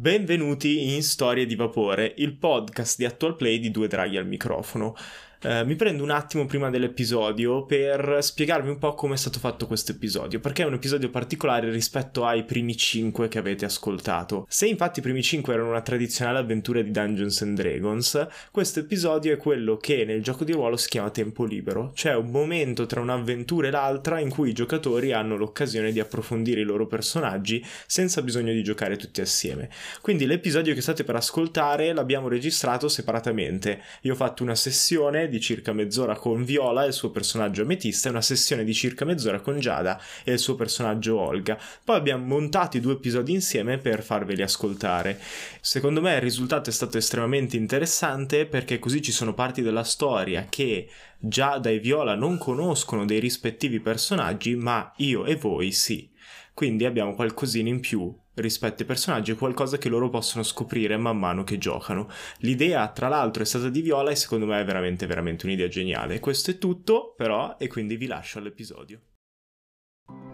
Benvenuti in Storie di Vapore, il podcast di Actual Play di Due Draghi al microfono. Eh, mi prendo un attimo prima dell'episodio per spiegarvi un po' come è stato fatto questo episodio, perché è un episodio particolare rispetto ai primi 5 che avete ascoltato. Se infatti i primi 5 erano una tradizionale avventura di Dungeons and Dragons, questo episodio è quello che nel gioco di ruolo si chiama tempo libero, cioè un momento tra un'avventura e l'altra in cui i giocatori hanno l'occasione di approfondire i loro personaggi senza bisogno di giocare tutti assieme. Quindi l'episodio che state per ascoltare l'abbiamo registrato separatamente. Io ho fatto una sessione di circa mezz'ora con Viola e il suo personaggio Ametista e una sessione di circa mezz'ora con Giada e il suo personaggio Olga. Poi abbiamo montato i due episodi insieme per farveli ascoltare. Secondo me il risultato è stato estremamente interessante perché così ci sono parti della storia che Giada e Viola non conoscono dei rispettivi personaggi, ma io e voi sì. Quindi abbiamo qualcosina in più rispetto ai personaggi, qualcosa che loro possono scoprire man mano che giocano. L'idea, tra l'altro, è stata di Viola e secondo me è veramente, veramente un'idea geniale. Questo è tutto, però, e quindi vi lascio all'episodio.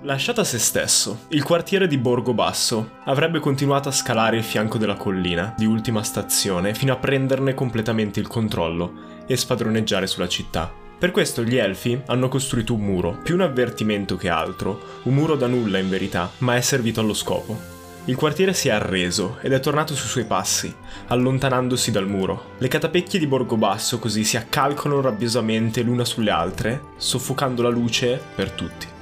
Lasciato a se stesso, il quartiere di Borgo Basso avrebbe continuato a scalare il fianco della collina di ultima stazione fino a prenderne completamente il controllo e spadroneggiare sulla città. Per questo gli elfi hanno costruito un muro, più un avvertimento che altro, un muro da nulla in verità, ma è servito allo scopo. Il quartiere si è arreso ed è tornato sui suoi passi, allontanandosi dal muro. Le catapecchie di Borgobasso così si accalcano rabbiosamente l'una sulle altre, soffocando la luce per tutti.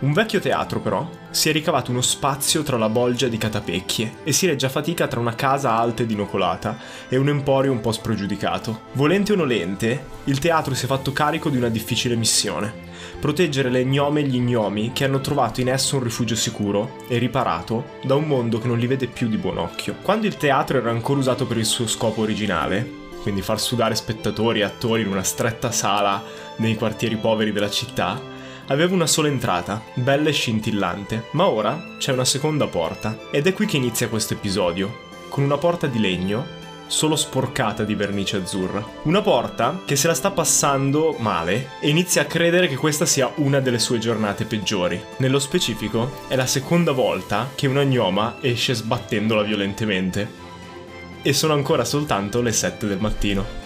Un vecchio teatro, però, si è ricavato uno spazio tra la bolgia di catapecchie e si regge a fatica tra una casa alta ed inocolata e un emporio un po' spregiudicato. Volente o nolente, il teatro si è fatto carico di una difficile missione. Proteggere le gnome e gli gnomi che hanno trovato in esso un rifugio sicuro e riparato da un mondo che non li vede più di buon occhio. Quando il teatro era ancora usato per il suo scopo originale, quindi far sudare spettatori e attori in una stretta sala nei quartieri poveri della città, aveva una sola entrata, bella e scintillante, ma ora c'è una seconda porta. Ed è qui che inizia questo episodio, con una porta di legno, solo sporcata di vernice azzurra. Una porta che se la sta passando male e inizia a credere che questa sia una delle sue giornate peggiori. Nello specifico, è la seconda volta che una gnoma esce sbattendola violentemente. E sono ancora soltanto le 7 del mattino.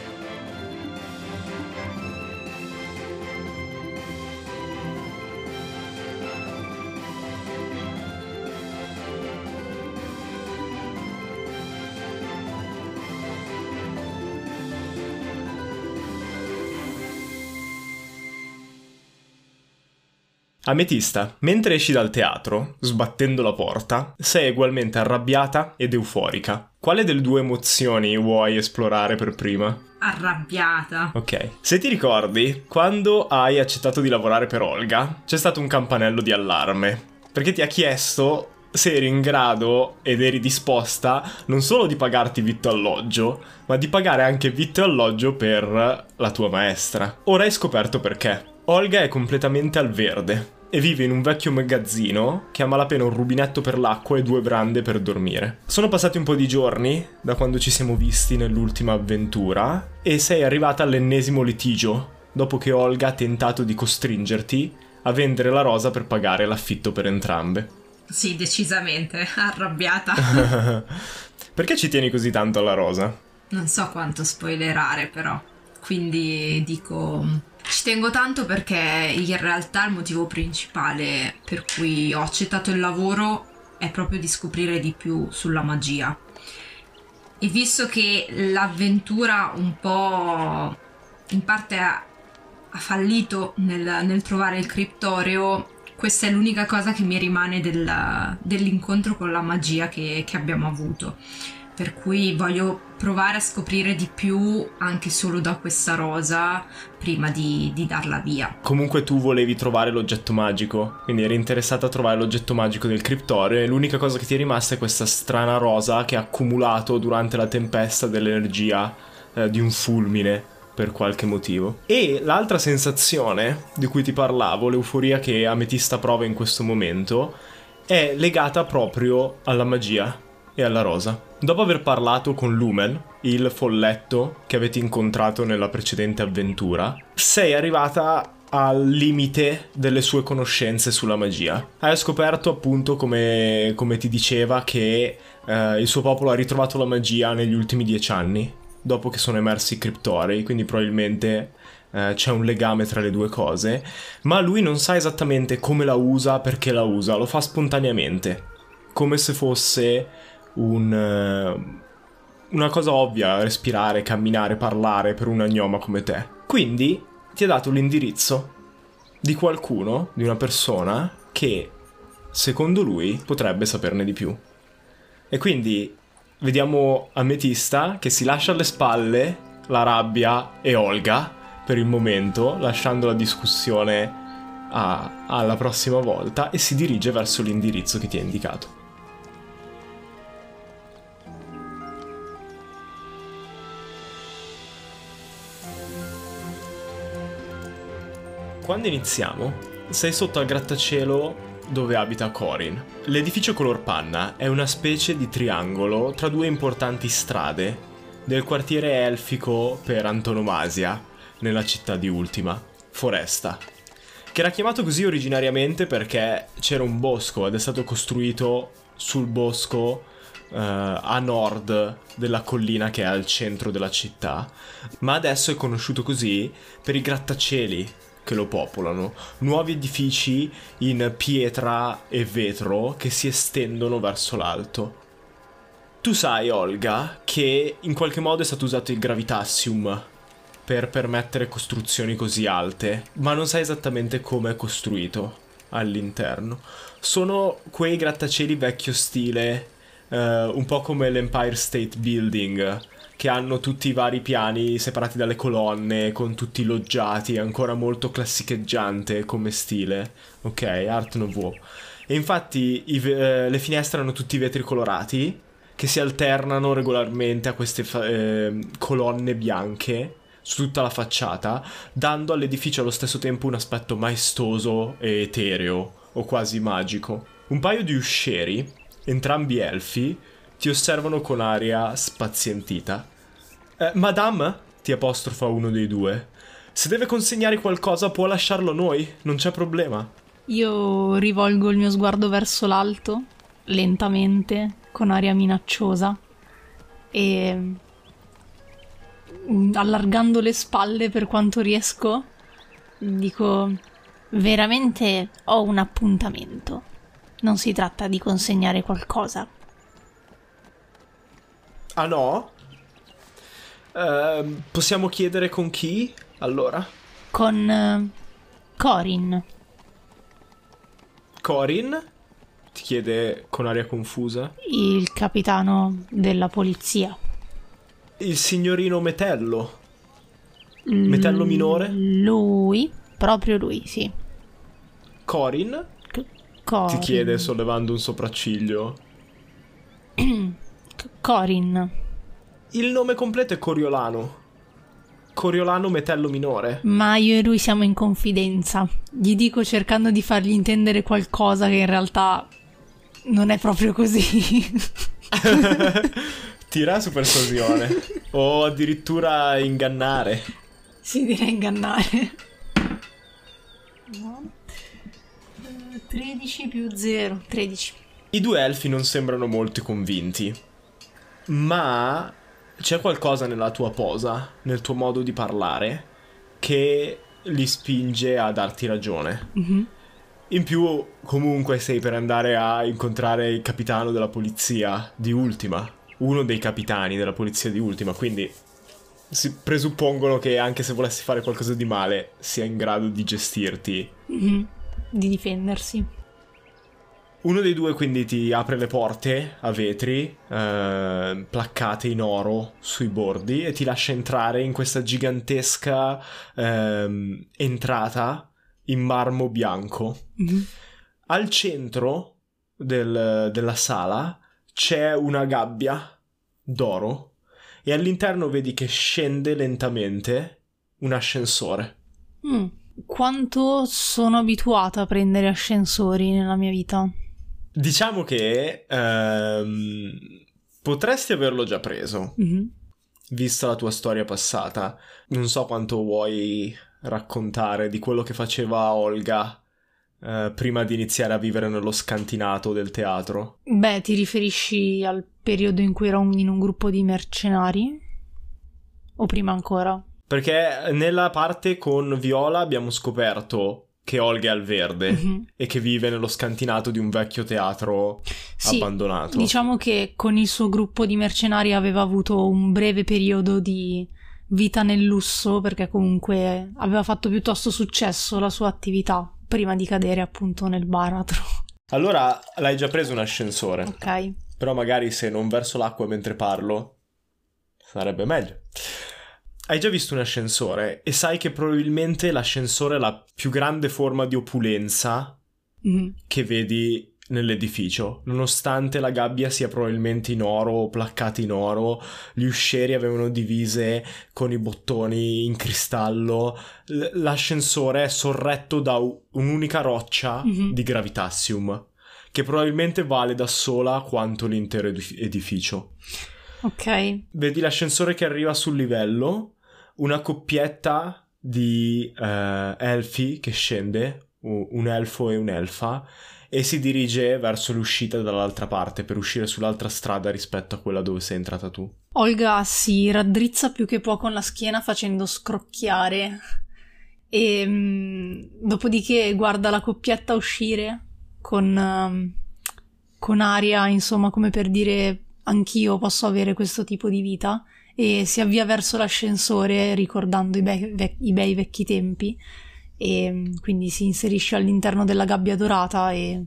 Ametista, mentre esci dal teatro, sbattendo la porta, sei ugualmente arrabbiata ed euforica. Quale delle due emozioni vuoi esplorare per prima? Arrabbiata. Ok. Se ti ricordi, quando hai accettato di lavorare per Olga, c'è stato un campanello di allarme. Perché ti ha chiesto se eri in grado ed eri disposta non solo di pagarti vitto alloggio, ma di pagare anche vitto e alloggio per la tua maestra. Ora hai scoperto perché. Olga è completamente al verde e vive in un vecchio magazzino che ha malapena un rubinetto per l'acqua e due brande per dormire. Sono passati un po' di giorni da quando ci siamo visti nell'ultima avventura e sei arrivata all'ennesimo litigio dopo che Olga ha tentato di costringerti a vendere la rosa per pagare l'affitto per entrambe. Sì, decisamente, arrabbiata. Perché ci tieni così tanto alla rosa? Non so quanto spoilerare però, quindi dico ci tengo tanto perché in realtà il motivo principale per cui ho accettato il lavoro è proprio di scoprire di più sulla magia. E visto che l'avventura un po' in parte ha, ha fallito nel, nel, trovare il criptoreo, questa è l'unica cosa che mi rimane del, dell'incontro con la magia che, che abbiamo avuto per cui voglio provare a scoprire di più anche solo da questa rosa prima di, di, darla via. Comunque tu volevi trovare l'oggetto magico, quindi eri interessata a trovare l'oggetto magico del criptorio e l'unica cosa che ti è rimasta è questa strana rosa che ha accumulato durante la tempesta dell'energia eh, di un fulmine per qualche motivo. E l'altra sensazione di cui ti parlavo, l'euforia che Ametista prova in questo momento, è legata proprio alla magia e alla rosa. Dopo aver parlato con Lumen, il folletto che avete incontrato nella precedente avventura, sei arrivata al limite delle sue conoscenze sulla magia. Hai scoperto appunto, come, come ti diceva, che eh, il suo popolo ha ritrovato la magia negli ultimi dieci anni, dopo che sono emersi i criptorei, quindi probabilmente eh, c'è un legame tra le due cose, ma lui non sa esattamente come la usa, perché la usa, lo fa spontaneamente, come se fosse un... Uh, una cosa ovvia, respirare, camminare, parlare per un agnoma come te. Quindi ti ha dato l'indirizzo di qualcuno, di una persona che secondo lui potrebbe saperne di più. E quindi vediamo Ametista che si lascia alle spalle la rabbia e Olga per il momento, lasciando la discussione a, alla prossima volta e si dirige verso l'indirizzo che ti ha indicato. Quando iniziamo, sei sotto al grattacielo dove abita Corin. L'edificio color panna è una specie di triangolo tra due importanti strade del quartiere elfico per antonomasia nella città di Ultima, Foresta, che era chiamato così originariamente perché c'era un bosco ed è stato costruito sul bosco uh, a nord della collina che è al centro della città, ma adesso è conosciuto così per i grattacieli che lo popolano, nuovi edifici in pietra e vetro che si estendono verso l'alto. Tu sai, Olga, che in qualche modo è stato usato il gravitassium per permettere costruzioni così alte, ma non sai esattamente come è costruito all'interno. Sono quei grattacieli vecchio stile, uh, un po' come l'Empire State Building, che hanno tutti i vari piani separati dalle colonne, con tutti loggiati, ancora molto classicheggiante come stile. Ok, Art Nouveau. E infatti i, eh, le finestre hanno tutti i vetri colorati, che si alternano regolarmente a queste eh, colonne bianche su tutta la facciata, dando all'edificio allo stesso tempo un aspetto maestoso e etereo, o quasi magico. Un paio di uscieri, entrambi elfi, ti osservano con aria spazientita. Eh, Madame, ti apostrofa uno dei due. Se deve consegnare qualcosa può lasciarlo a noi, non c'è problema. Io rivolgo il mio sguardo verso l'alto, lentamente, con aria minacciosa, e mm, allargando le spalle per quanto riesco, dico veramente ho un appuntamento. Non si tratta di consegnare qualcosa. Ah no? Uh, possiamo chiedere con chi, allora? Con uh, Corin. Corin? Ti chiede con aria confusa. Il capitano della polizia. Il signorino Metello. L- Metello minore? Lui, proprio lui, sì. Corin? C- Corin. Ti chiede sollevando un sopracciglio. Corin. Il nome completo è Coriolano. Coriolano Metello Minore. Ma io e lui siamo in confidenza. Gli dico cercando di fargli intendere qualcosa che in realtà non è proprio così. Tira su persuasione. o addirittura ingannare. Si dirà ingannare. No. 13 più 0. 13. I due elfi non sembrano molto convinti. Ma c'è qualcosa nella tua posa, nel tuo modo di parlare, che li spinge a darti ragione. Mm-hmm. In più, comunque, sei per andare a incontrare il capitano della polizia di Ultima, uno dei capitani della polizia di Ultima, quindi si presuppongono che anche se volessi fare qualcosa di male, sia in grado di gestirti. Mm-hmm. Di difendersi. Uno dei due quindi ti apre le porte a vetri, eh, placcate in oro sui bordi, e ti lascia entrare in questa gigantesca eh, entrata in marmo bianco. Mm-hmm. Al centro del, della sala c'è una gabbia d'oro e all'interno vedi che scende lentamente un ascensore. Mm. Quanto sono abituata a prendere ascensori nella mia vita? Diciamo che ehm, potresti averlo già preso, mm-hmm. vista la tua storia passata. Non so quanto vuoi raccontare di quello che faceva Olga eh, prima di iniziare a vivere nello scantinato del teatro? Beh, ti riferisci al periodo in cui ero in un gruppo di mercenari? O prima ancora? Perché nella parte con Viola abbiamo scoperto che Olga è al verde Mhm. e che vive nello scantinato di un vecchio teatro Sì, abbandonato. Diciamo che con il suo gruppo di mercenari aveva avuto un breve periodo di vita nel lusso perché comunque aveva fatto piuttosto successo la sua attività prima di cadere appunto nel baratro. Allora l'hai già preso un ascensore, Ok. però magari se non verso l'acqua mentre parlo sarebbe meglio. Hai già visto un ascensore e sai che probabilmente l'ascensore è la più grande forma di opulenza Mhm. che vedi nell'edificio, nonostante la gabbia sia probabilmente in oro o placcata in oro, gli uscieri avevano divise con i bottoni in cristallo, l- l'ascensore è sorretto da u- un'unica roccia Mhm. di gravitassium, che probabilmente vale da sola quanto l'intero edif- edificio. Ok. Vedi l'ascensore che arriva sul livello, una coppietta di eh, elfi che scende, un elfo e un'elfa, e si dirige verso l'uscita dall'altra parte per uscire sull'altra strada rispetto a quella dove sei entrata tu. Olga si raddrizza più che può con la schiena facendo scrocchiare e mm, dopodiché guarda la coppietta uscire con, ehm, con aria, insomma, come per dire anch'io posso avere questo tipo di vita e si avvia verso l'ascensore ricordando i, bei vec- i bei vecchi tempi e mm, quindi si inserisce all'interno della gabbia dorata e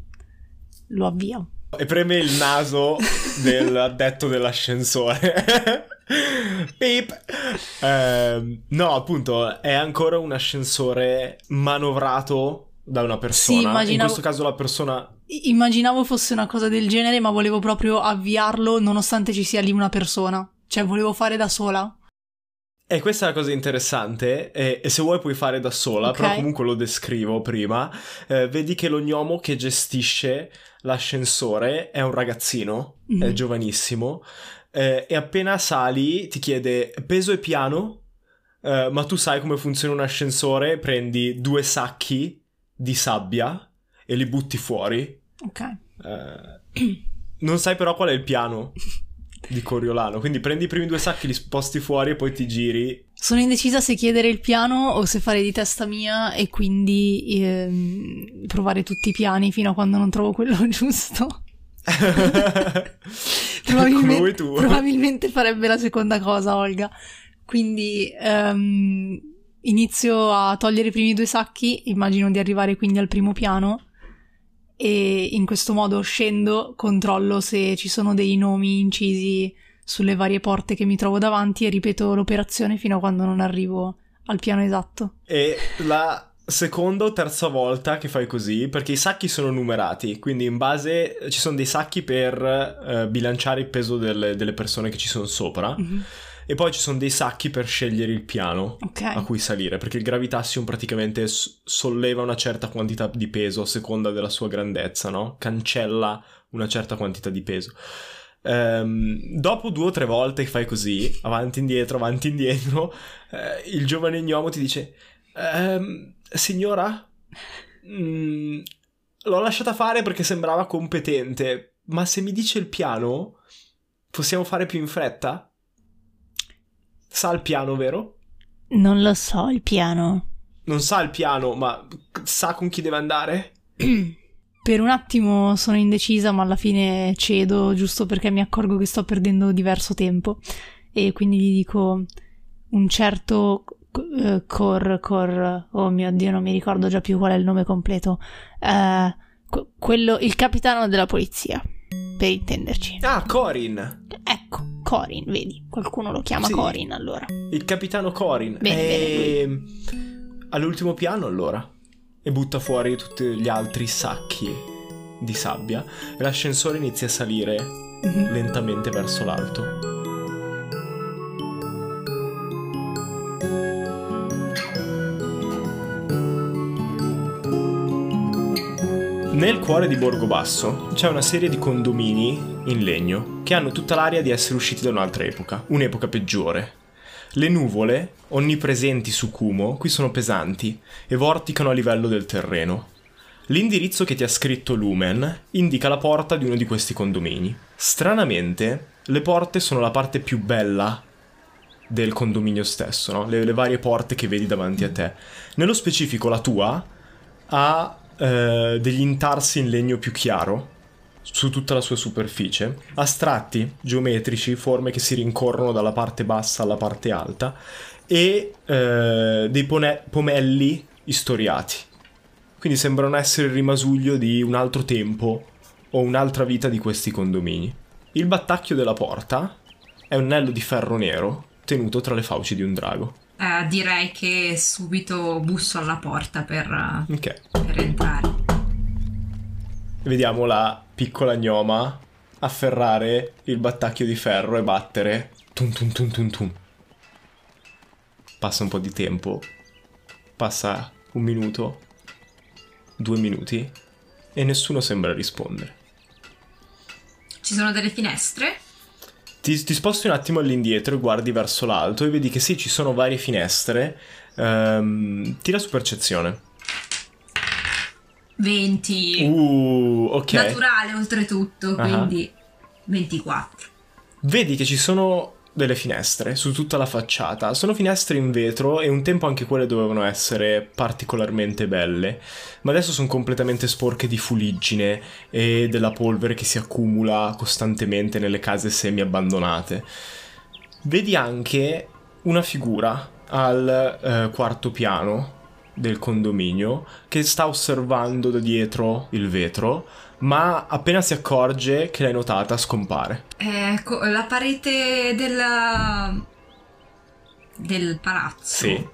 lo avvia. E preme il naso dell'addetto dell'ascensore. Pip! Ehm, no, appunto, è ancora un ascensore manovrato da una persona. In immaginavo- questo caso la persona Immaginavo fosse una cosa del genere, ma volevo proprio avviarlo nonostante ci sia lì una persona. Cioè, volevo fare da sola. E questa è la cosa interessante, e, e se vuoi puoi fare da sola, Ok. però comunque lo descrivo prima. Eh, vedi che lo gnomo che gestisce l'ascensore è un ragazzino, Mhm. è giovanissimo, eh, e appena sali ti chiede peso e piano, eh, ma tu sai come funziona un ascensore, prendi due sacchi di sabbia e li butti fuori. Ok. Eh, non sai però qual è il piano di Coriolano, quindi prendi i primi due sacchi, li sposti fuori e poi ti giri Sono indecisa se chiedere il piano o se fare di testa mia e quindi ehm, provare tutti i piani fino a quando non trovo quello giusto. Tu. probabilmente farebbe la seconda cosa, Olga. Quindi ehm, inizio a togliere i primi due sacchi, immagino di arrivare quindi al primo piano e in questo modo scendo, controllo se ci sono dei nomi incisi sulle varie porte che mi trovo davanti e ripeto l'operazione fino a quando non arrivo al piano esatto. E la seconda o terza volta che fai così, perché i sacchi sono numerati, quindi in base ci sono dei sacchi per eh, bilanciare il peso delle, delle persone che ci sono sopra, Mhm. E poi ci sono dei sacchi per scegliere il piano Ok. a cui salire, perché il gravitassium praticamente solleva una certa quantità di peso a seconda della sua grandezza, no? Cancella una certa quantità di peso. Ehm, dopo due o tre volte che fai così, avanti e indietro, avanti e indietro, eh, il giovane gnomo ti dice: "Ehm, Signora, mm, l'ho lasciata fare perché sembrava competente, ma se mi dice il piano, possiamo fare più in fretta? Sa il piano, vero? Non lo so il piano. Non sa il piano, ma sa con chi deve andare? Per un attimo sono indecisa, ma alla fine cedo giusto perché mi accorgo che sto perdendo diverso tempo. E quindi gli dico un certo eh, Cor, Cor, oh mio dio, non mi ricordo già più qual è il nome completo. Que- quello, il capitano della polizia, per intenderci. Ah, Corin! Ecco, Corin, vedi, qualcuno lo chiama Sì. Corin allora. Il capitano Corin. Bene, e... All'ultimo piano, allora. E butta fuori tutti gli altri sacchi di sabbia. E l'ascensore inizia a salire Mhm. lentamente verso l'alto. Nel cuore di Borgobasso c'è una serie di condomini in legno che hanno tutta l'aria di essere usciti da un'altra epoca, un'epoca peggiore. Le nuvole, onnipresenti su Kumo, qui sono pesanti e vorticano a livello del terreno. L'indirizzo che ti ha scritto Lumen indica la porta di uno di questi condomini. Stranamente, le porte sono la parte più bella del condominio stesso, no? le, le varie porte che vedi davanti a te. Nello specifico la tua ha eh, degli intarsi in legno più chiaro su tutta la sua superficie, astratti, geometrici, forme che si rincorrono dalla parte bassa alla parte alta e eh, dei pone- pomelli istoriati. Quindi sembrano essere il rimasuglio di un altro tempo o un'altra vita di questi condomini. Il battacchio della porta è un anello di ferro nero tenuto tra le fauci di un drago. Eh, direi che subito busso alla porta per, eh, Ok. per entrare. Vediamo la piccola gnoma afferrare il battacchio di ferro e battere. Tum tum tum tum tum. Passa un po' di tempo. Passa un minuto. Due minuti. E nessuno sembra rispondere. Ci sono delle finestre? Ti, ti sposti un attimo all'indietro e guardi verso l'alto e vedi che sì, ci sono varie finestre. Ehm, tira su percezione. 20. Uh, ok. Naturale oltretutto, Ah. quindi 24. Vedi che ci sono delle finestre su tutta la facciata. Sono finestre in vetro e un tempo anche quelle dovevano essere particolarmente belle, ma adesso sono completamente sporche di fuliggine e della polvere che si accumula costantemente nelle case semi abbandonate. Vedi anche una figura al eh, quarto piano del condominio che sta osservando da dietro il vetro, ma appena si accorge che l'hai notata scompare. Ecco, la parete del... del palazzo. Sì.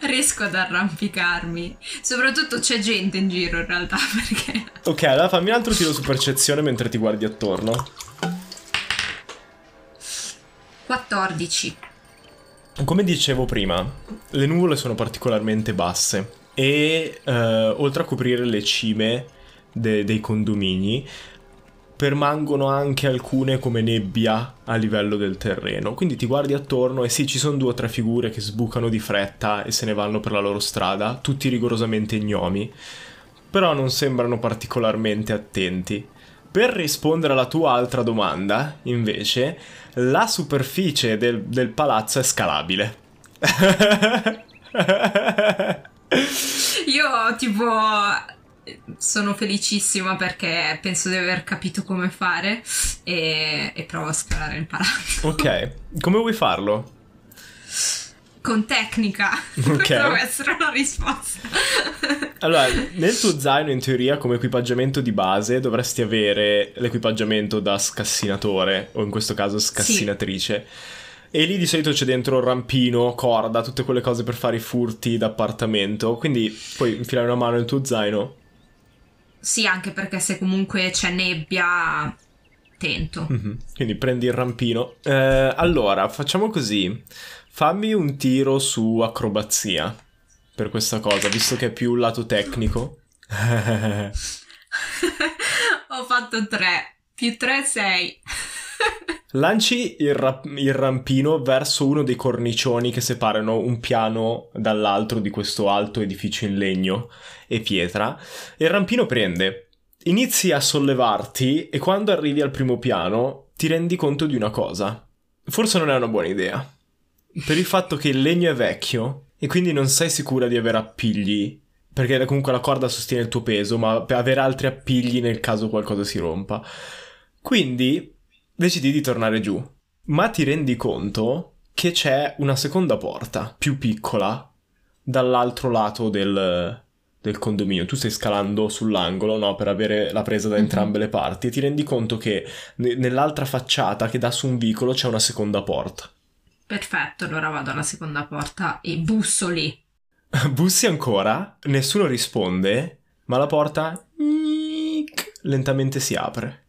Riesco ad arrampicarmi. Soprattutto c'è gente in giro in realtà perché... Ok, allora fammi un altro tiro su percezione mentre ti guardi attorno. 14. Come dicevo prima, le nuvole sono particolarmente basse e eh, oltre a coprire le cime de- dei condomini, permangono anche alcune come nebbia a livello del terreno. Quindi ti guardi attorno e sì, ci sono due o tre figure che sbucano di fretta e se ne vanno per la loro strada, tutti rigorosamente gnomi, però non sembrano particolarmente attenti. Per rispondere alla tua altra domanda, invece, la superficie del, del palazzo è scalabile. Io tipo sono felicissima perché penso di aver capito come fare e, e provo a scalare il palazzo. ok, come vuoi farlo? Con tecnica. Ok. Questa deve essere una risposta. Allora, nel tuo zaino in teoria come equipaggiamento di base dovresti avere l'equipaggiamento da scassinatore o in questo caso scassinatrice. E lì di solito c'è dentro rampino, corda, tutte quelle cose per fare i furti d'appartamento. Quindi puoi infilare una mano nel tuo zaino. Sì, anche perché se comunque c'è nebbia, tento. Mhm. Quindi prendi il rampino. Eh, allora, facciamo così. Fammi un tiro su acrobazia per questa cosa, visto che è più un lato tecnico. Ho fatto 3. Più 3, 6. Lanci il, ra- il rampino verso uno dei cornicioni che separano un piano dall'altro di questo alto edificio in legno e pietra. E il rampino prende. Inizi a sollevarti e quando arrivi al primo piano ti rendi conto di una cosa. Forse non è una buona idea. Per il fatto che il legno è vecchio e quindi non sei sicura di avere appigli. Perché comunque la corda sostiene il tuo peso, ma per avere altri appigli nel caso qualcosa si rompa. Quindi decidi di tornare giù, ma ti rendi conto che c'è una seconda porta, più piccola, dall'altro lato del, del condominio. Tu stai scalando sull'angolo, no, per avere la presa da Mhm. entrambe le parti e ti rendi conto che ne- nell'altra facciata che dà su un vicolo c'è una seconda porta. Perfetto, allora vado alla seconda porta e busso lì. Bussi ancora, nessuno risponde, ma la porta lentamente si apre.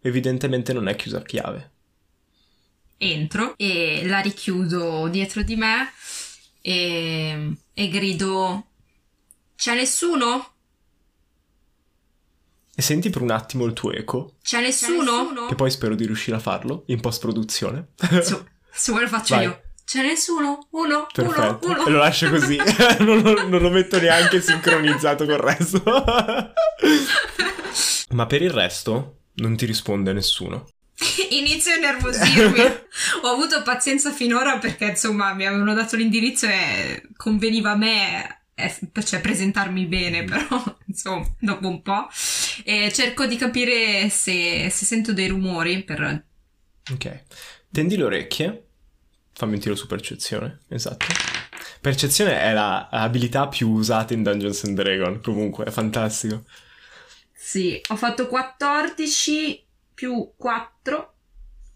Evidentemente non è chiusa a chiave. Entro e la richiudo dietro di me e, e grido: C'è nessuno? E senti per un attimo il tuo eco, C'è nessuno? che poi spero di riuscire a farlo in post-produzione. Su. Se vuoi lo faccio Vai. io. C'è nessuno? Uno, Perfetto. uno, E uno. lo lascio così. non, lo, non lo metto neanche sincronizzato col resto. Ma per il resto non ti risponde nessuno. Inizio a nervosirmi. Ho avuto pazienza finora perché insomma mi avevano dato l'indirizzo e conveniva a me eh, cioè, presentarmi bene, però insomma dopo un po'. E cerco di capire se, se sento dei rumori per... Ok. Tendi le orecchie. Fammi un tiro su percezione. Esatto. Percezione è la abilità più usata in Dungeons and Dragons. Comunque, è fantastico. Sì, ho fatto 14 più 4,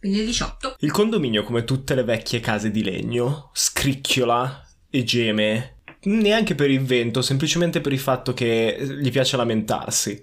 quindi 18. Il condominio, come tutte le vecchie case di legno, scricchiola e geme. Neanche per il vento, semplicemente per il fatto che gli piace lamentarsi.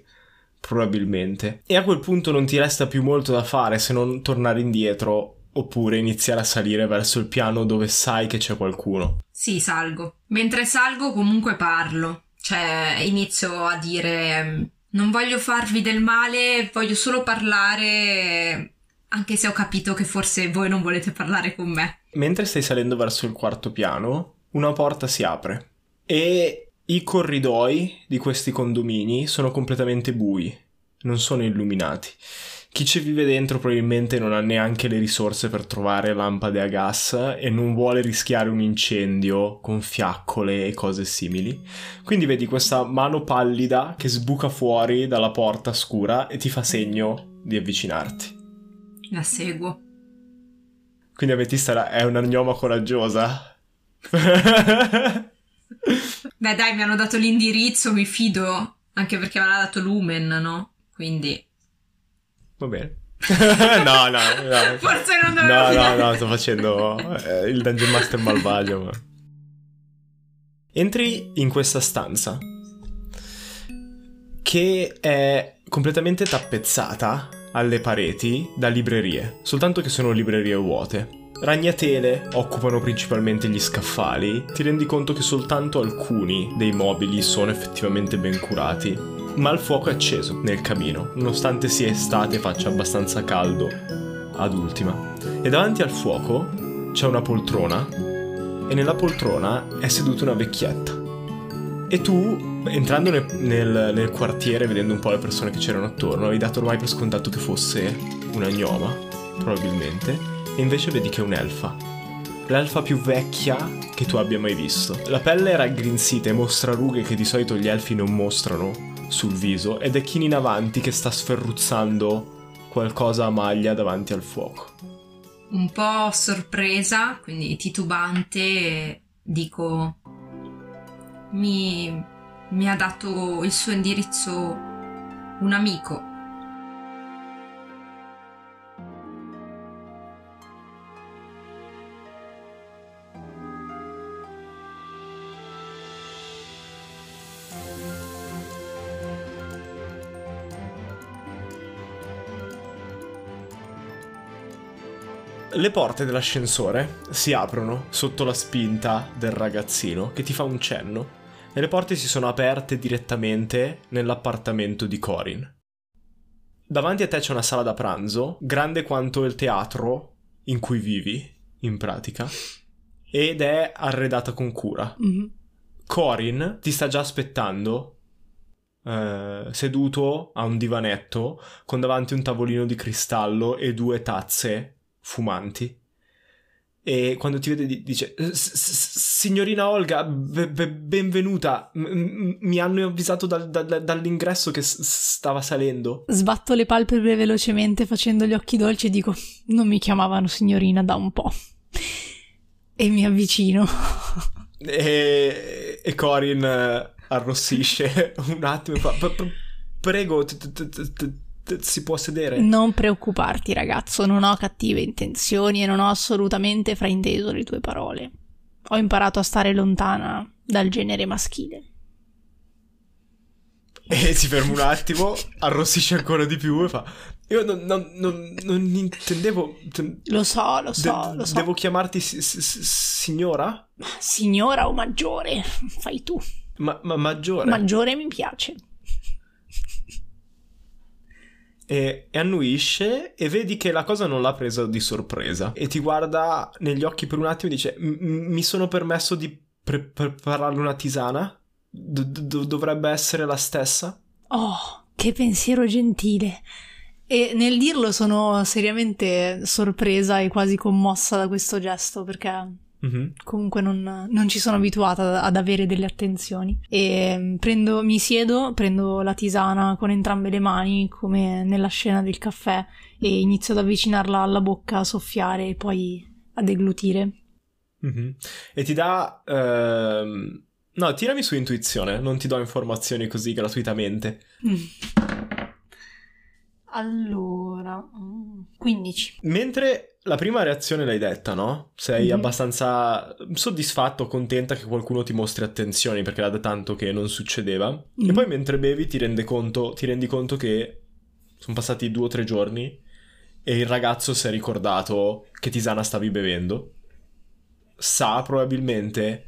Probabilmente. E a quel punto non ti resta più molto da fare se non tornare indietro oppure iniziare a salire verso il piano dove sai che c'è qualcuno. Sì, salgo. Mentre salgo comunque parlo. Cioè, inizio a dire mm, non voglio farvi del male, voglio solo parlare, anche se ho capito che forse voi non volete parlare con me. Mentre stai salendo verso il quarto piano, una porta si apre e i corridoi di questi condomini sono completamente bui, non sono illuminati. Chi ci vive dentro probabilmente non ha neanche le risorse per trovare lampade a gas e non vuole rischiare un incendio con fiaccole e cose simili. Quindi vedi questa mano pallida che sbuca fuori dalla porta scura e ti fa segno di avvicinarti. La seguo. Quindi Ametista è una gnoma coraggiosa. Beh, dai, mi hanno dato l'indirizzo, mi fido, anche perché mi hanno dato Lumen, no? Quindi... Va bene. no, no, no. Forse non dovevo No, no, fidare. no, sto facendo eh, il Dungeon Master malvagio. ma- Entri in questa stanza che è completamente tappezzata alle pareti da librerie, soltanto che sono librerie vuote. Ragnatele occupano principalmente gli scaffali, ti rendi conto che soltanto alcuni dei mobili sono effettivamente ben curati, ma il fuoco è acceso nel camino, nonostante sia estate e faccia abbastanza caldo ad ultima. E davanti al fuoco c'è una poltrona e nella poltrona è seduta una vecchietta. E tu, entrando nel, nel- nel quartiere, vedendo un po' le persone che c'erano attorno, avevi dato ormai per scontato che fosse una gnoma, probabilmente, e invece vedi che è un'elfa. L'elfa più vecchia che tu abbia mai visto. La pelle è raggrinzita e mostra rughe che di solito gli elfi non mostrano sul viso, ed è chino in avanti che sta sferruzzando qualcosa a maglia davanti al fuoco. Un po' sorpresa, quindi titubante, dico... Mi, mi ha dato il suo indirizzo un amico. Le porte dell'ascensore si aprono sotto la spinta del ragazzino che ti fa un cenno e le porte si sono aperte direttamente nell'appartamento di Corin. Davanti a te c'è una sala da pranzo, grande quanto il teatro in cui vivi, in pratica, ed è arredata con cura. Mhm. Corin ti sta già aspettando, eh, seduto a un divanetto, con davanti un tavolino di cristallo e due tazze fumanti. E quando ti vede di- dice: "S- s- Signorina Olga, be- be- benvenuta. Mi hanno avvisato dal- dal- dall'ingresso che stava salendo. Sbatto le palpebre velocemente facendo gli occhi dolci e dico: Non mi chiamavano signorina da un po'. E mi avvicino. E, e Corin eh, arrossisce un attimo e fa: "P- p- Prego, si può sedere? Non preoccuparti, ragazzo, non ho cattive intenzioni e non ho assolutamente frainteso le tue parole. Ho imparato a stare lontana dal genere maschile. E si ferma un attimo, arrossisce ancora di più e fa: Io non, non- non- non intendevo. te- Lo so, lo so, de- lo so. Devo chiamarti si- si- signora? Signora o maggiore? Fai tu. Ma, ma maggiore. Maggiore mi piace. E, e annuisce e vedi che la cosa non l'ha presa di sorpresa e ti guarda negli occhi per un attimo e dice mi sono permesso di pre- prepararle una tisana? Dovrebbe essere la stessa? Oh, che pensiero gentile. E nel dirlo sono seriamente sorpresa e quasi commossa da questo gesto perché mm-hmm. comunque non, non, ci sono abituata ad avere delle attenzioni. E mm, prendo, mi siedo, prendo la tisana con entrambe le mani come nella scena del caffè e inizio ad avvicinarla alla bocca, a soffiare e poi a deglutire. Mm-hmm. E ti dà... Ehm... No, tirami su intuizione, non ti do informazioni così gratuitamente. Mm. Allora, 15. Mm, Mentre la prima reazione l'hai detta, no? Sei mm-hmm. abbastanza soddisfatto, contenta che qualcuno ti mostri attenzioni perché era da tanto che non succedeva. Mm-hmm. E poi mentre bevi ti, rende conto, ti rendi conto che sono passati due o tre giorni e il ragazzo si è ricordato che tisana stavi bevendo. Sa probabilmente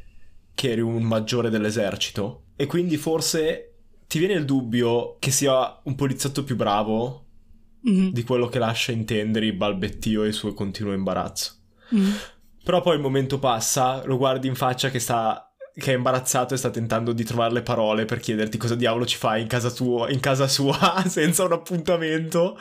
che eri un maggiore dell'esercito e quindi forse ti viene il dubbio che sia un poliziotto più bravo mm-hmm. di quello che lascia intendere il balbettio e il suo continuo imbarazzo. Mm-hmm. Però poi il momento passa, lo guardi in faccia che sta che è imbarazzato e sta tentando di trovare le parole per chiederti cosa diavolo ci fai in casa, tua, in casa sua senza un appuntamento.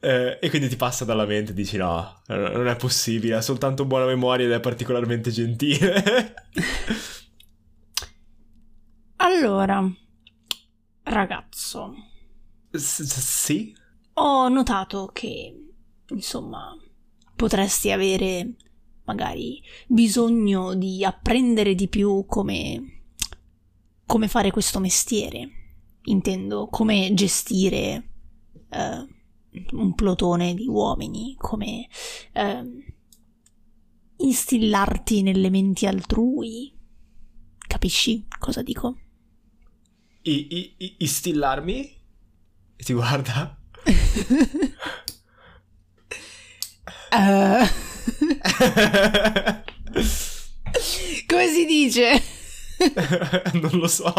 Eh, e quindi ti passa dalla mente e dici no, non è possibile, ha soltanto buona memoria ed è particolarmente gentile. allora, ragazzo. S- sì? Ho notato che, insomma, potresti avere magari bisogno di apprendere di più come, come fare questo mestiere. Intendo come gestire uh, un plotone di uomini, come uh, instillarti nelle menti altrui. Capisci cosa dico? I, i, i, instillarmi? E ti guarda? Uh... Come si dice? non lo so.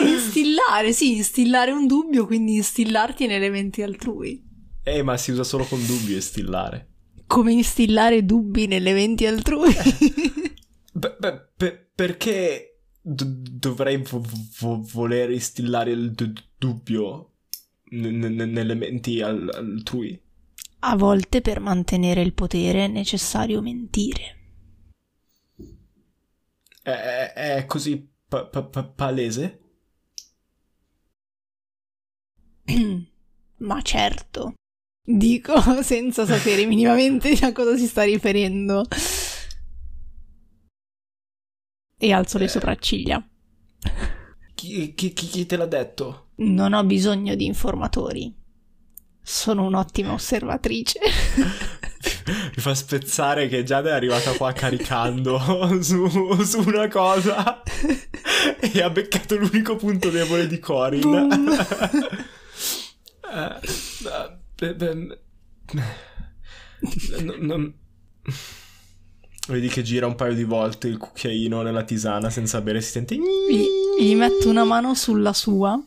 Instillare, sì, instillare un dubbio, quindi instillarti nelle menti altrui. Eh, ma si usa solo con dubbio instillare. Come instillare dubbi nelle menti altrui? beh, beh, per, perché d- dovrei vo- vo- voler instillare il d- dubbio n- nelle menti al- altrui. A volte per mantenere il potere è necessario mentire. È, è così pa- pa- pa- palese? Ma certo. Dico senza sapere minimamente a cosa si sta riferendo. E alzo le eh. sopracciglia. Chi, chi, chi te l'ha detto? Non ho bisogno di informatori. Sono un'ottima osservatrice. Mi fa spezzare che Giada è arrivata qua caricando su, su una cosa e ha beccato l'unico punto debole di Corin. non... Vedi che gira un paio di volte il cucchiaino nella tisana senza bere, si sente... Gli, gli metto una mano sulla sua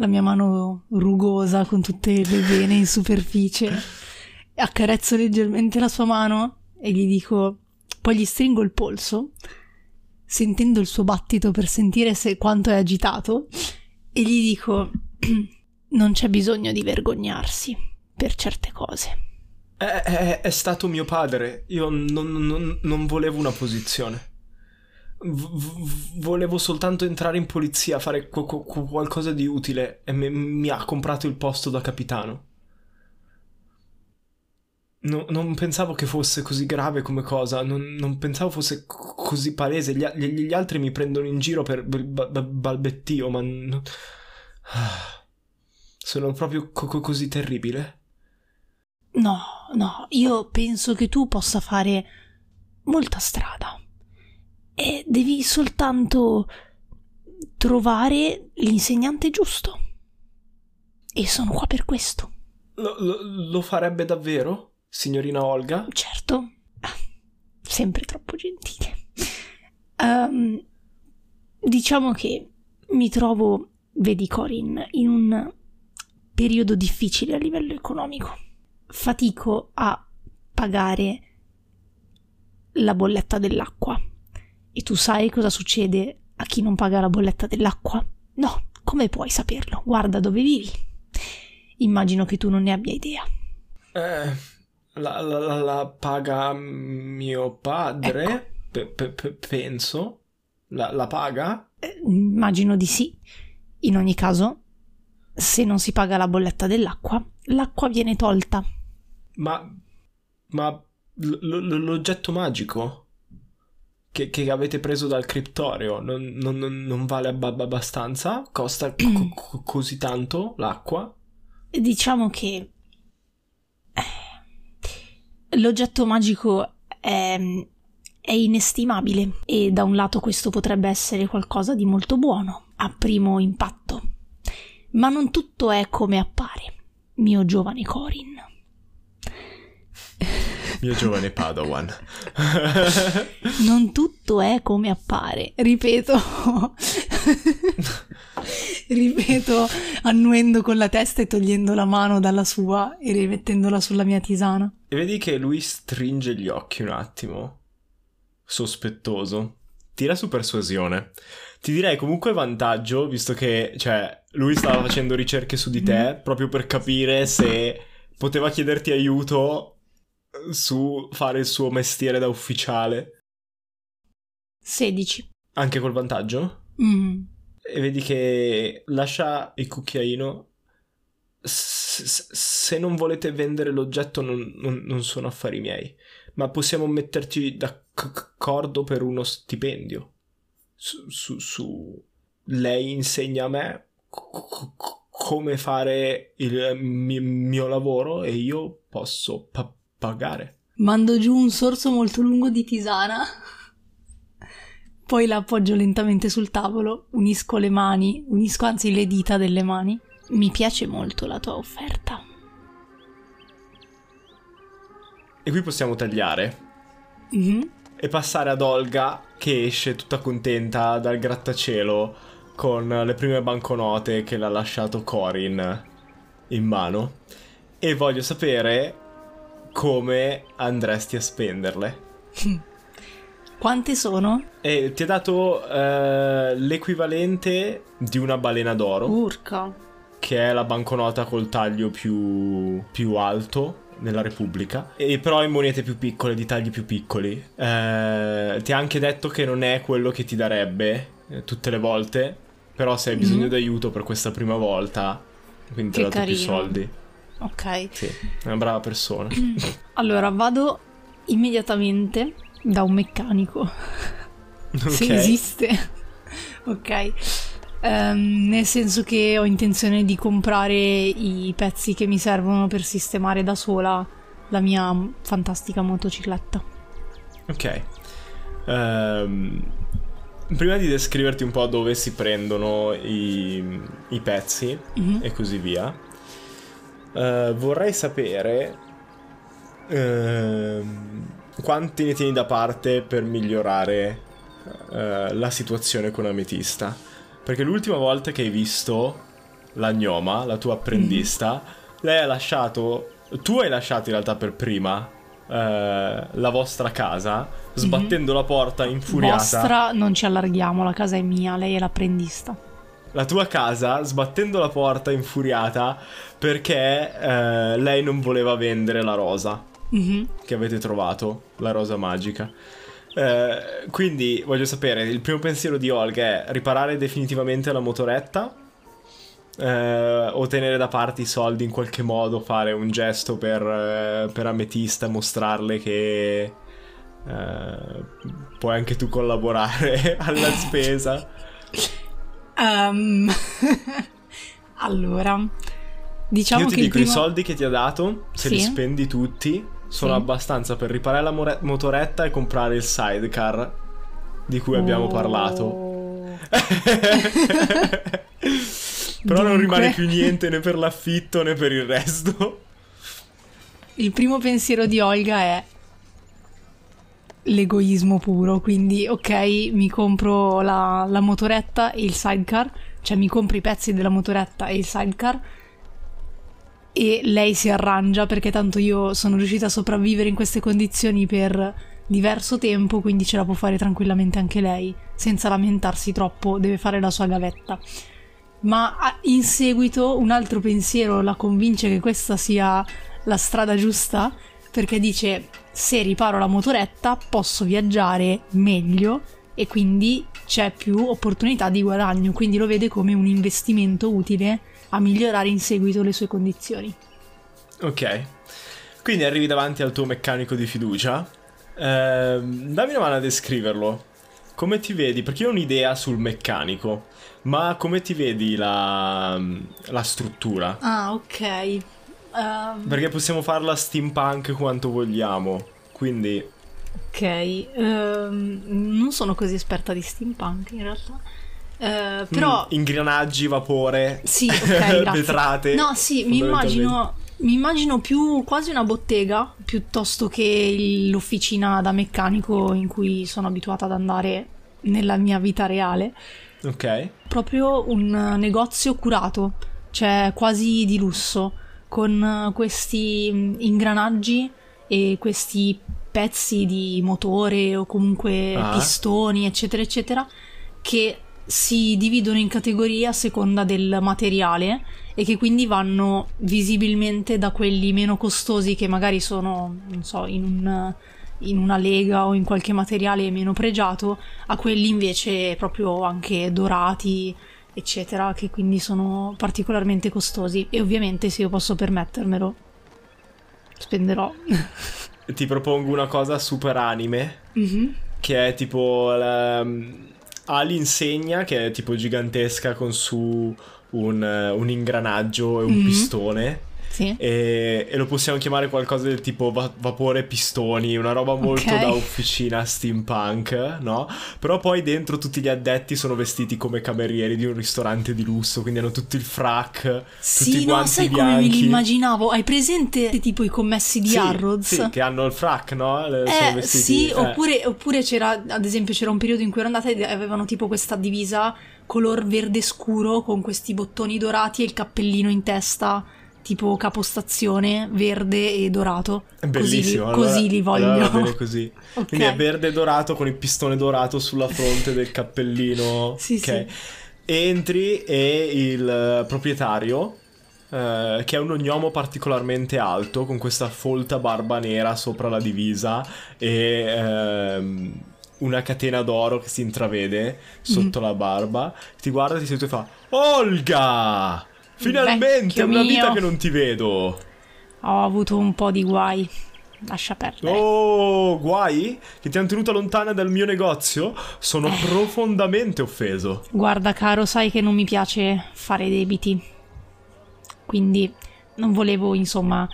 la mia mano rugosa con tutte le vene in superficie. Accarezzo leggermente la sua mano e gli dico, poi gli stringo il polso, sentendo il suo battito per sentire se quanto è agitato, e gli dico, non c'è bisogno di vergognarsi per certe cose. È, è, è stato mio padre, io non, non, non volevo una posizione. Volevo soltanto entrare in polizia, fare qu- qu- qualcosa di utile e me- mi ha comprato il posto da capitano. No, non pensavo che fosse così grave come cosa, non, non pensavo fosse c- così palese. Gli, gli, gli, altri mi prendono in giro per b- b- balbettio, ma... No... Sono proprio co- così terribile. No, no, io penso che tu possa fare molta strada e devi soltanto trovare l'insegnante giusto. E sono qua per questo. Lo, lo, lo farebbe davvero, signorina Olga? Certo, sempre troppo gentile. Um, diciamo che mi trovo, vedi Corin, in un periodo difficile a livello economico. Fatico a pagare la bolletta dell'acqua. E tu sai cosa succede a chi non paga la bolletta dell'acqua? No, come puoi saperlo? Guarda dove vivi. Immagino che tu non ne abbia idea. Eh, la, la, la paga mio padre, ecco. pe, pe, pe, penso. La, la paga? Eh, immagino di sì. In ogni caso, se non si paga la bolletta dell'acqua, l'acqua viene tolta. Ma... ma... L- l- l'oggetto magico? Che, che, avete preso dal criptorio non, non, non vale ab- abbastanza? Costa co- co- così tanto l'acqua? Diciamo che eh, l'oggetto magico è, è inestimabile e da un lato questo potrebbe essere qualcosa di molto buono a primo impatto, ma non tutto è come appare, mio giovane Corin. Mio giovane Padawan. non tutto è come appare, ripeto. ripeto, annuendo con la testa e togliendo la mano dalla sua e rimettendola sulla mia tisana. E vedi che lui stringe gli occhi un attimo, sospettoso. Tira su persuasione. Ti direi comunque vantaggio, visto che, cioè, lui stava facendo ricerche su di te, mm. proprio per capire se poteva chiederti aiuto su fare il suo mestiere da ufficiale. 16. Anche col vantaggio? Mm. E vedi che lascia il cucchiaino. S- se non volete vendere l'oggetto non, non, non, sono affari miei, ma possiamo metterci d'accordo per uno stipendio. Su, su, su... Lei insegna a me c- c- come fare il mio, mio lavoro e io posso pa- pagare. Mando giù un sorso molto lungo di tisana. Poi la appoggio lentamente sul tavolo, unisco le mani, unisco anzi le dita delle mani. Mi piace molto la tua offerta. E qui possiamo tagliare. Mm-hmm. E passare ad Olga che esce tutta contenta dal grattacielo con le prime banconote che l'ha lasciato Corin in mano. E voglio sapere come andresti a spenderle. Quante sono? E ti ha dato uh, l'equivalente di una balena d'oro. Urca. Che è la banconota col taglio più, più alto nella Repubblica. E però in monete più piccole, di tagli più piccoli. Uh, ti ha anche detto che non è quello che ti darebbe eh, tutte le volte. Però se hai bisogno mm. d'aiuto per questa prima volta, quindi ti ha dato carino. più soldi. Ok. Sì, è una brava persona. allora, vado immediatamente da un meccanico. Okay. Se esiste. ok. Um, nel senso che ho intenzione di comprare i pezzi che mi servono per sistemare da sola la mia fantastica motocicletta. Ok. Um, prima di descriverti un po' dove si prendono i, i pezzi mm-hmm. e così via, Uh, vorrei sapere uh, quanti ne tieni da parte per migliorare uh, la situazione con Ametista. Perché l'ultima volta che hai visto la gnoma, la tua apprendista, mm. lei ha lasciato. Tu hai lasciato in realtà per prima eh, la vostra casa, sbattendo mm-hmm. la porta infuriata. Vostra, non ci allarghiamo, la casa è mia, lei è l'apprendista la tua casa sbattendo la porta infuriata perché eh, lei non voleva vendere la rosa mm-hmm. che avete trovato, la rosa magica. Eh, quindi voglio sapere, il primo pensiero di Olga è riparare definitivamente la motoretta eh, o tenere da parte i soldi in qualche modo, fare un gesto per, eh, per Ametista, mostrarle che eh, puoi anche tu collaborare alla spesa. Um, allora, diciamo Io ti che dico, primo... i soldi che ti ha dato, se sì? li spendi tutti, sono sì. abbastanza per riparare la more- motoretta e comprare il sidecar di cui oh. abbiamo parlato. Però Dunque... non rimane più niente né per l'affitto né per il resto. Il primo pensiero di Olga è l'egoismo puro, quindi ok, mi compro la, la, motoretta e il sidecar, cioè mi compro i pezzi della motoretta e il sidecar, e lei si arrangia perché tanto io sono riuscita a sopravvivere in queste condizioni per diverso tempo, quindi ce la può fare tranquillamente anche lei, senza lamentarsi troppo, deve fare la sua gavetta. Ma in seguito un altro pensiero la convince che questa sia la strada giusta, perché dice se riparo la motoretta posso viaggiare meglio e quindi c'è più opportunità di guadagno, quindi lo vede come un investimento utile a migliorare in seguito le sue condizioni. Ok, quindi arrivi davanti al tuo meccanico di fiducia. Eh, dammi una mano a descriverlo. Come ti vedi? Perché io ho un'idea sul meccanico, ma come ti vedi la, la struttura? Ah, ok. Um... Perché possiamo farla steampunk quanto vogliamo, quindi... Ok, um, non sono così esperta di steampunk in realtà. Uh, però... Mm, ingranaggi, vapore, sì, okay, vetrate. No, sì, mi immagino, mi immagino più quasi una bottega piuttosto che l'officina da meccanico in cui sono abituata ad andare nella mia vita reale. Ok. Proprio un negozio curato, cioè quasi di lusso, con questi mm, ingranaggi e questi pezzi di motore o comunque ah. pistoni, eccetera, eccetera, che si dividono in categorie a seconda del materiale e che quindi vanno visibilmente da quelli meno costosi che magari sono, non so, in, un, in una lega o in qualche materiale meno pregiato, a quelli invece proprio anche dorati, eccetera, che quindi sono particolarmente costosi. E ovviamente se io posso permettermelo, spenderò. Ti propongo una cosa super anime, mm-hmm. che è tipo... La ha l'insegna che è tipo gigantesca con su un, un ingranaggio e un mm-hmm. pistone sì. E, e, lo possiamo chiamare qualcosa del tipo va- vapore pistoni, una roba molto okay. da officina steampunk, no? Però poi dentro tutti gli addetti sono vestiti come camerieri di un ristorante di lusso, quindi hanno tutto il frac, sì, tutti i no, guanti sai bianchi. come me li immaginavo? Hai presente tipo i commessi di sì, Harrods? Sì, che hanno il frac, no? Le, eh, vestiti, sì, eh. Oppure, oppure c'era, ad esempio, c'era un periodo in cui ero andata e avevano tipo questa divisa color verde scuro con questi bottoni dorati e il cappellino in testa tipo capostazione verde e dorato. È bellissimo. Così, allora, così li voglio. Allora bene così. okay. Quindi è verde e dorato con il pistone dorato sulla fronte del cappellino. sì, okay. sì. Entri e il proprietario, eh, che è un ognomo particolarmente alto, con questa folta barba nera sopra la divisa e ehm, una catena d'oro che si intravede sotto mm. la barba, ti guarda, ti seduto e fa Olga! Finalmente, una vita che non ti vedo. Ho avuto un po' di guai. Lascia perdere. Oh, guai? Che ti hanno tenuto lontana dal mio negozio? Sono eh. profondamente offeso. Guarda, caro, sai che non mi piace fare debiti. Quindi non volevo, insomma,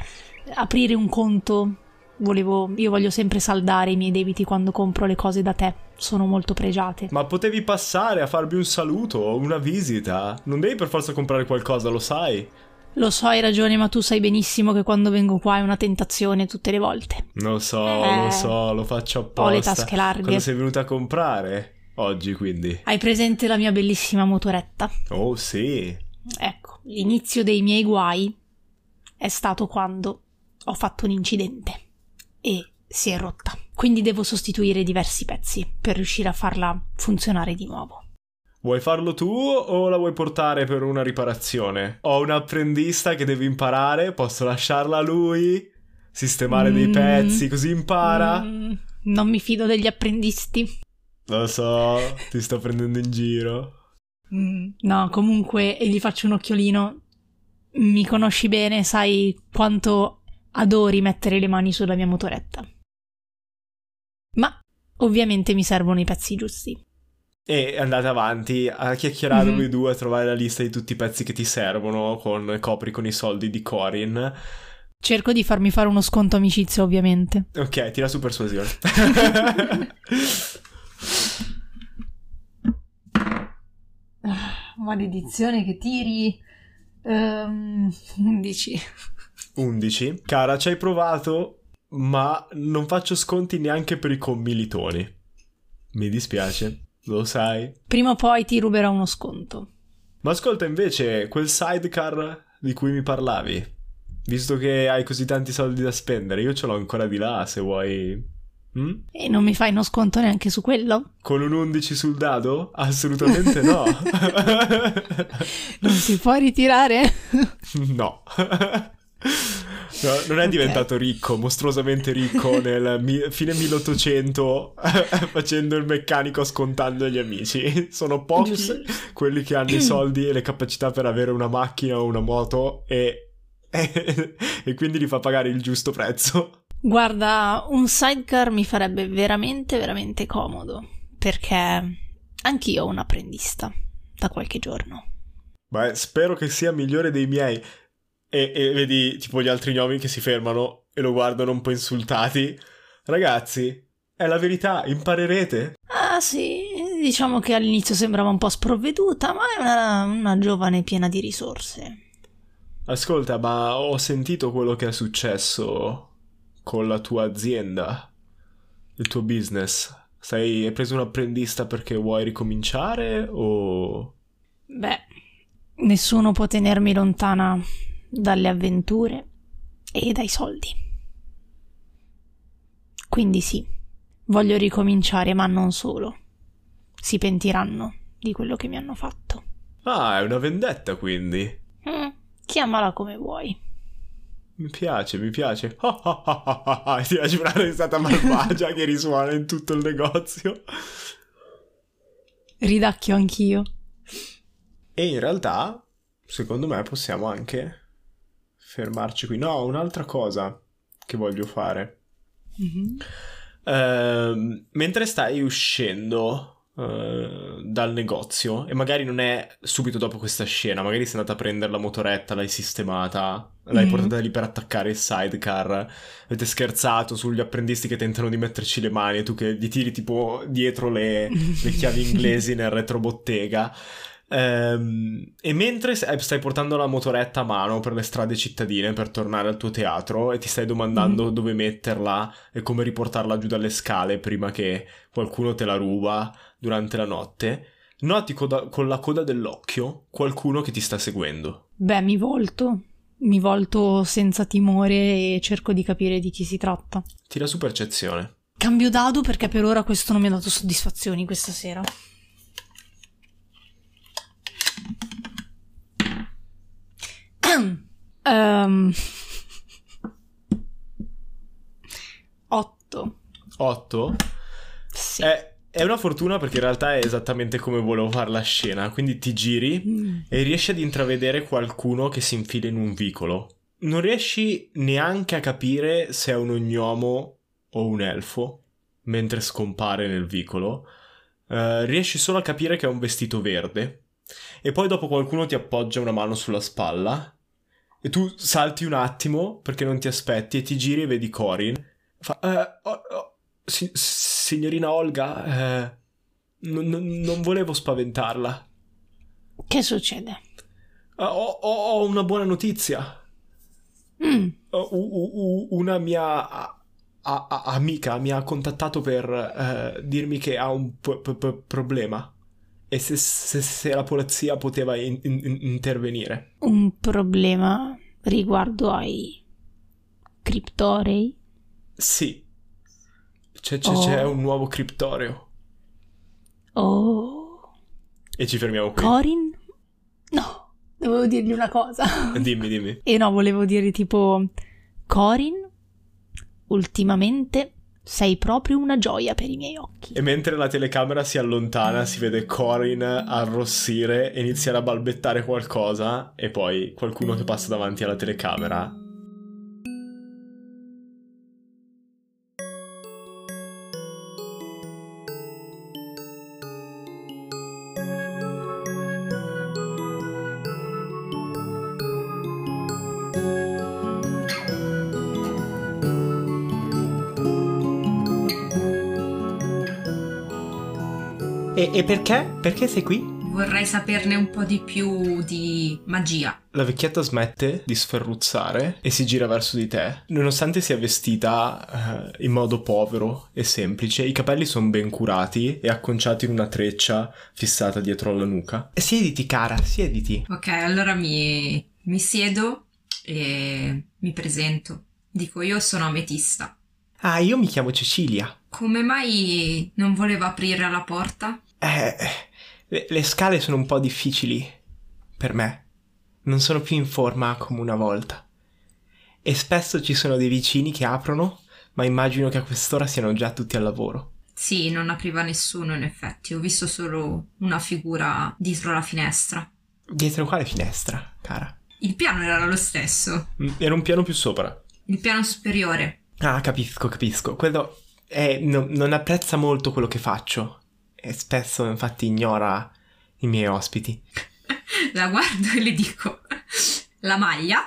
aprire un conto volevo, io voglio sempre saldare i miei debiti quando compro le cose da te. Sono molto pregiate. Ma potevi passare a farmi un saluto, una visita. Non devi per forza comprare qualcosa, lo sai. Lo so, hai ragione, ma tu sai benissimo che quando vengo qua è una tentazione tutte le volte. Lo so, eh, lo so, lo faccio apposta. Ho le tasche larghe. Cosa sei venuta a comprare? Oggi, quindi. Hai presente la mia bellissima motoretta? Oh, sì. Ecco, l'inizio dei miei guai è stato quando ho fatto un incidente e si è rotta. Quindi devo sostituire diversi pezzi per riuscire a farla funzionare di nuovo. Vuoi farlo tu o la vuoi portare per una riparazione? Ho un apprendista che devi imparare, posso lasciarla a lui? Sistemare mm, dei pezzi così impara? Mm, non mi fido degli apprendisti. Lo so, ti sto prendendo in giro. Mm, no, comunque, e gli faccio un occhiolino. Mi conosci bene, sai quanto adori mettere le mani sulla mia motoretta. Ma ovviamente mi servono i pezzi giusti. E andate avanti a chiacchierare mm-hmm. voi due a trovare la lista di tutti i pezzi che ti servono con copri con i soldi di Corin. Cerco di farmi fare uno sconto amicizia, ovviamente. Ok, tira su persuasione. Ah, maledizione che tiri. Um, 11. 11. Cara, ci hai provato, ma non faccio sconti neanche per i commilitoni. Mi dispiace, lo sai. Prima o poi ti ruberò uno sconto. Ma ascolta invece, quel sidecar di cui mi parlavi, Visto che hai così tanti soldi da spendere, io ce l'ho ancora di là se vuoi. Mm? E non mi fai uno sconto neanche su quello? Con un 11 sul dado? Assolutamente no. non si può ritirare? no. No, non è okay. diventato ricco, mostruosamente ricco nel mi- fine 1800 facendo il meccanico scontando gli amici. Sono pochi Giusto. quelli che hanno i soldi e le capacità per avere una macchina o una moto e, e, e quindi li fa pagare il giusto prezzo. Guarda, un sidecar mi farebbe veramente, veramente comodo perché anch'io ho un apprendista da qualche giorno. Beh, spero che sia migliore dei miei. E, e, vedi tipo gli altri gnomi che si fermano e lo guardano un po' insultati. Ragazzi, è la verità, imparerete. Ah sì, diciamo che all'inizio sembrava un po' sprovveduta, ma è una, una giovane piena di risorse. Ascolta, ma ho sentito quello che è successo con la tua azienda, il tuo business. Sei, hai preso un apprendista perché vuoi ricominciare o... Beh, nessuno può tenermi lontana dalle avventure e dai soldi. Quindi sì, voglio ricominciare, ma non solo. Si pentiranno di quello che mi hanno fatto. Ah, è una vendetta quindi. Mm, chiamala come vuoi. Mi piace, mi piace. Oh, oh, oh, Ti piace una risata malvagia che risuona in tutto il negozio. Ridacchio anch'io. E in realtà, secondo me, possiamo anche fermarci qui. No, un'altra cosa che voglio fare. Mm-hmm. Uh, mentre stai uscendo uh, dal negozio, e magari non è subito dopo questa scena, magari sei andata a prendere la motoretta, l'hai sistemata, l'hai mm-hmm. portata lì per attaccare il sidecar, avete scherzato sugli apprendisti che tentano di metterci le mani e tu che gli tiri tipo dietro le, le chiavi inglesi nel retrobottega. Ehm, e mentre stai portando la motoretta a mano per le strade cittadine per tornare al tuo teatro e ti stai domandando mm. dove metterla e come riportarla giù dalle scale prima che qualcuno te la ruba durante la notte, noti coda- con la coda dell'occhio qualcuno che ti sta seguendo. Beh, mi volto. Mi volto senza timore e cerco di capire di chi si tratta. Tira su percezione. Cambio dado perché per ora questo non mi ha dato soddisfazioni questa sera. Um, 8. 8? Sì. È, è, una fortuna perché in realtà è esattamente come volevo fare la scena. Quindi ti giri mm. e riesci ad intravedere qualcuno che si infila in un vicolo. Non riesci neanche a capire se è un ognomo o un elfo mentre scompare nel vicolo. Uh, riesci solo a capire che ha un vestito verde. E poi dopo qualcuno ti appoggia una mano sulla spalla e tu salti un attimo perché non ti aspetti e ti giri e vedi Corin. Fa, eh, oh, oh, si- signorina Olga, eh, n- n- non volevo spaventarla. Che succede? Uh, ho-, ho, una buona notizia. Mm. Uh, una mia amica mi ha contattato per uh, dirmi che ha un p- p- problema e se, se, se la polizia poteva in, in, intervenire. Un problema riguardo ai criptorei? Sì. C'è, c'è, oh. c'è un nuovo criptoreo. Oh. E ci fermiamo qui. Corin? No, dovevo dirgli una cosa. Dimmi, dimmi. E no, volevo dire tipo... Corin, ultimamente sei proprio una gioia per i miei occhi. E mentre la telecamera si allontana, si vede Corin arrossire e iniziare a balbettare qualcosa, e poi qualcuno che passa davanti alla telecamera E, perché? Perché sei qui? Vorrei saperne un po' di più di magia. La vecchietta smette di sferruzzare e si gira verso di te. Nonostante sia vestita uh, in modo povero e semplice, i capelli sono ben curati e acconciati in una treccia fissata dietro alla nuca. Siediti, cara, siediti. Ok, allora mi, mi siedo e mi presento. Dico io sono Ametista. Ah, io mi chiamo Cecilia. Come mai non voleva aprire la porta? Eh, le, le scale sono un po' difficili per me. Non sono più in forma come una volta. E spesso ci sono dei vicini che aprono, ma immagino che a quest'ora siano già tutti al lavoro. Sì, non apriva nessuno in effetti, ho visto solo una figura dietro la finestra. Dietro quale finestra, cara? Il piano era lo stesso, Mm, Era un piano più sopra. il piano superiore. Ah, capisco, capisco. Quello è, no- non apprezza molto quello che faccio. E spesso, infatti, ignora i miei ospiti. La guardo e le dico: La maglia?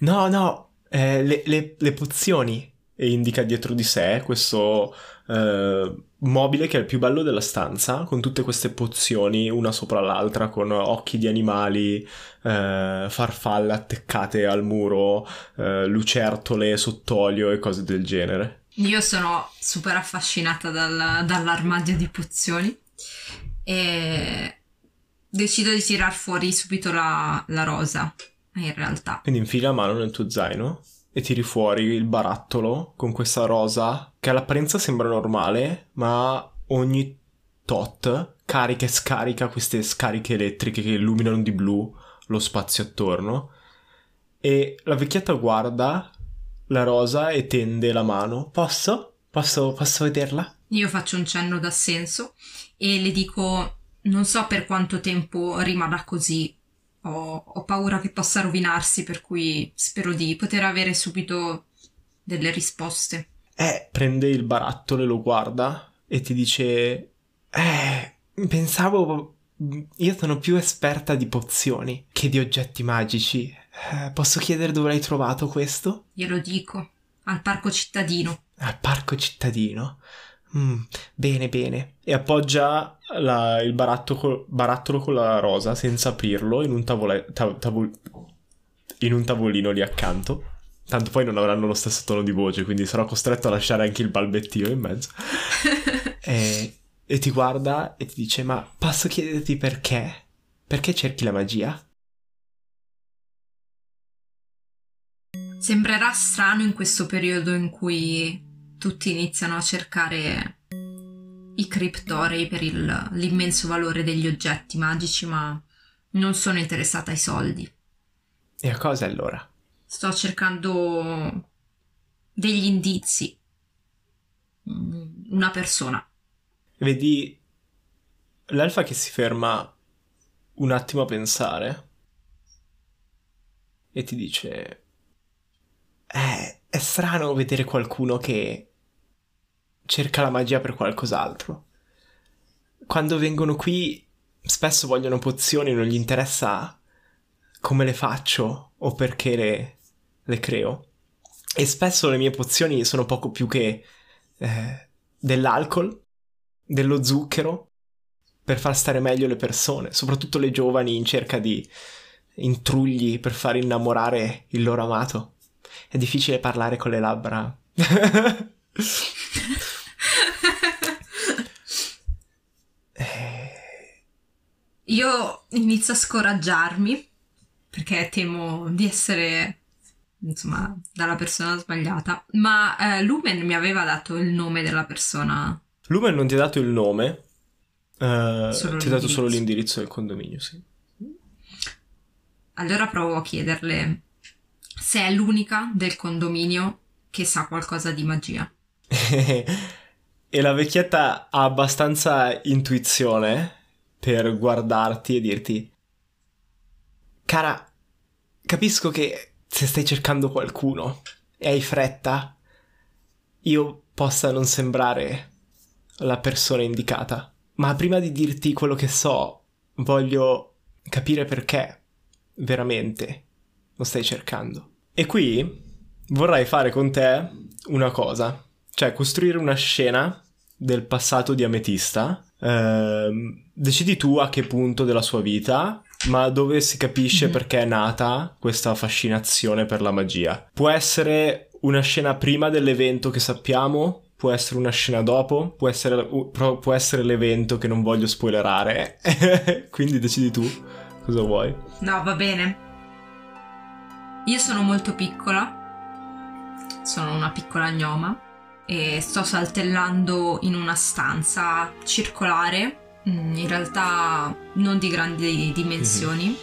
No, no, eh, le, le- le pozioni. E indica dietro di sé questo eh, mobile che è il più bello della stanza, con tutte queste pozioni una sopra l'altra, con occhi di animali, eh, farfalle attaccate al muro, eh, lucertole sott'olio e cose del genere. Io sono super affascinata dal- dall'armadio di pozioni e decido di tirar fuori subito la, la rosa. In realtà, Quindi infili la mano nel tuo zaino e tiri fuori il barattolo con questa rosa che all'apparenza sembra normale, ma ogni tot carica e scarica queste scariche elettriche che illuminano di blu lo spazio attorno. E la vecchietta guarda la rosa e tende la mano. Posso? Posso, posso vederla? io faccio un cenno d'assenso e le dico: Non so per quanto tempo rimarrà così. Ho, ho paura che possa rovinarsi, per cui spero di poter avere subito delle risposte. Eh, Prende il barattolo e lo guarda e ti dice eh, pensavo... Io sono più esperta di pozioni che di oggetti magici. Eh, posso chiedere dove l'hai trovato questo? Glielo dico. Al parco cittadino. Al parco cittadino. Mm, bene, bene. e appoggia la- il baratto col- barattolo con la rosa senza aprirlo in un, tavole- ta- tavol- in un tavolino lì accanto. Tanto poi non avranno lo stesso tono di voce, quindi sarò costretto a lasciare anche il balbettio in mezzo. E, e ti guarda e ti dice: Ma posso chiederti perché? Perché cerchi la magia? Sembrerà strano in questo periodo in cui tutti iniziano a cercare i criptorei per il- l'immenso valore degli oggetti magici, ma non sono interessata ai soldi. E a cosa allora? Sto cercando degli indizi. Mm, Una persona. Vedi l'elfa che si ferma un attimo a pensare e ti dice: Eh, è strano vedere qualcuno che cerca la magia per qualcos'altro. Quando vengono qui, spesso vogliono pozioni, non gli interessa come le faccio o perché le, le creo. E spesso le mie pozioni sono poco più che eh, dell'alcol, dello zucchero, per far stare meglio le persone, soprattutto le giovani in cerca di intrugli per far innamorare il loro amato. È difficile parlare con le labbra. Io inizio a scoraggiarmi perché temo di essere, insomma, dalla persona sbagliata. Ma eh, Lumen mi aveva dato il nome della persona. Lumen non ti ha dato il nome, eh, ti ha dato solo l'indirizzo del condominio, sì. Allora provo a chiederle se è l'unica del condominio che sa qualcosa di magia. e la vecchietta ha abbastanza intuizione per guardarti e dirti: Cara, capisco che se stai cercando qualcuno e hai fretta, io possa non sembrare la persona indicata. Ma prima di dirti quello che so, voglio capire perché veramente lo stai cercando. E qui vorrei fare con te una cosa, cioè costruire una scena del passato di Ametista. Ehm, decidi tu a che punto della sua vita, ma dove si capisce Mhm. perché è nata questa fascinazione per la magia. Può essere una scena prima dell'evento che sappiamo, può essere una scena dopo, può essere, può essere l'evento che non voglio spoilerare. Quindi decidi tu cosa vuoi. No, va bene. Io sono molto piccola, sono una piccola gnoma e sto saltellando in una stanza circolare, mm, in realtà non di grandi dimensioni,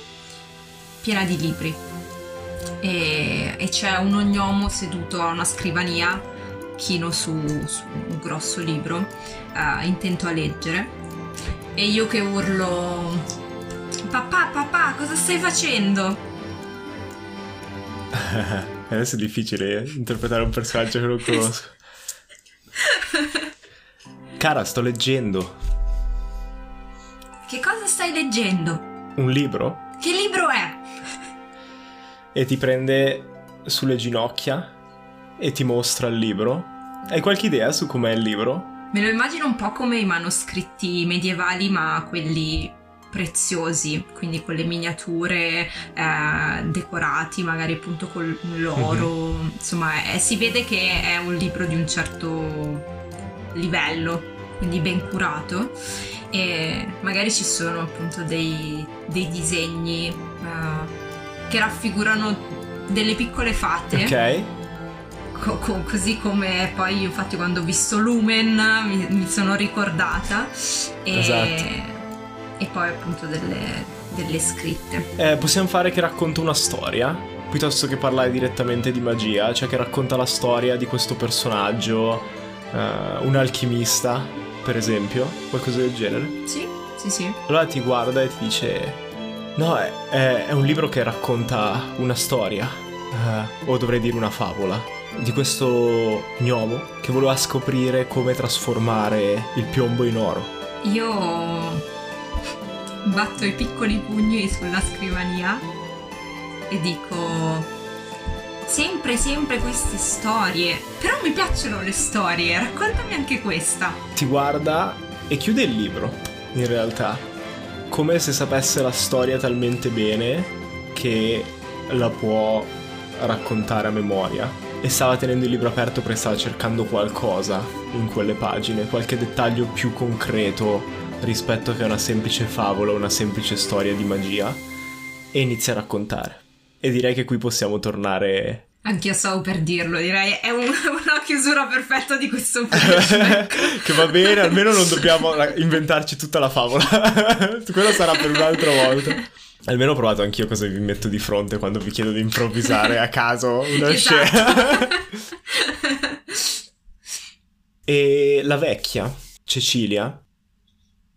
piena di libri. E, e c'è un ognomo seduto a una scrivania, chino su, su un grosso libro, eh, intento a leggere. E io che urlo: Papà, papà, cosa stai facendo? Adesso è difficile interpretare un personaggio che non conosco. Cara, sto leggendo Che cosa stai leggendo? un libro Che libro è? e ti prende sulle ginocchia e ti mostra il libro. Hai qualche idea su com'è il libro? Me lo immagino un po' come i manoscritti medievali, ma quelli preziosi, quindi con le miniature eh, decorati, magari appunto con l'oro. Insomma, eh, si vede che è un libro di un certo livello, quindi ben curato. E magari ci sono appunto dei, dei disegni eh, che raffigurano delle piccole fate. Ok. Co- co- così come poi infatti quando ho visto Lumen mi, mi sono ricordata e, Esatto. E poi appunto delle, delle scritte Eh, possiamo fare che racconta una storia piuttosto che parlare direttamente di magia, cioè che racconta la storia di questo personaggio, eh, un alchimista, per esempio, qualcosa del genere. sì sì sì Allora ti guarda e ti dice: No, è, è- è un libro che racconta una storia, eh, o dovrei dire una favola, di questo gnomo che voleva scoprire come trasformare il piombo in oro. io batto i piccoli pugni sulla scrivania e dico sempre sempre queste storie. Però mi piacciono le storie raccontami anche questa. Ti guarda e chiude il libro, in realtà, come se sapesse la storia talmente bene che la può raccontare a memoria. E stava tenendo il libro aperto perché stava cercando qualcosa in quelle pagine, qualche dettaglio più concreto rispetto che a una semplice favola, una semplice storia di magia, e inizia a raccontare. E direi che qui possiamo tornare Anch'io stavo per dirlo, direi è un- una chiusura perfetta di questo flashback. che va bene, almeno non dobbiamo inventarci tutta la favola. Quello sarà per un'altra volta. Almeno ho provato anch'io cosa vi metto di fronte quando vi chiedo di improvvisare a caso una Esatto. scena. e la vecchia, Cecilia,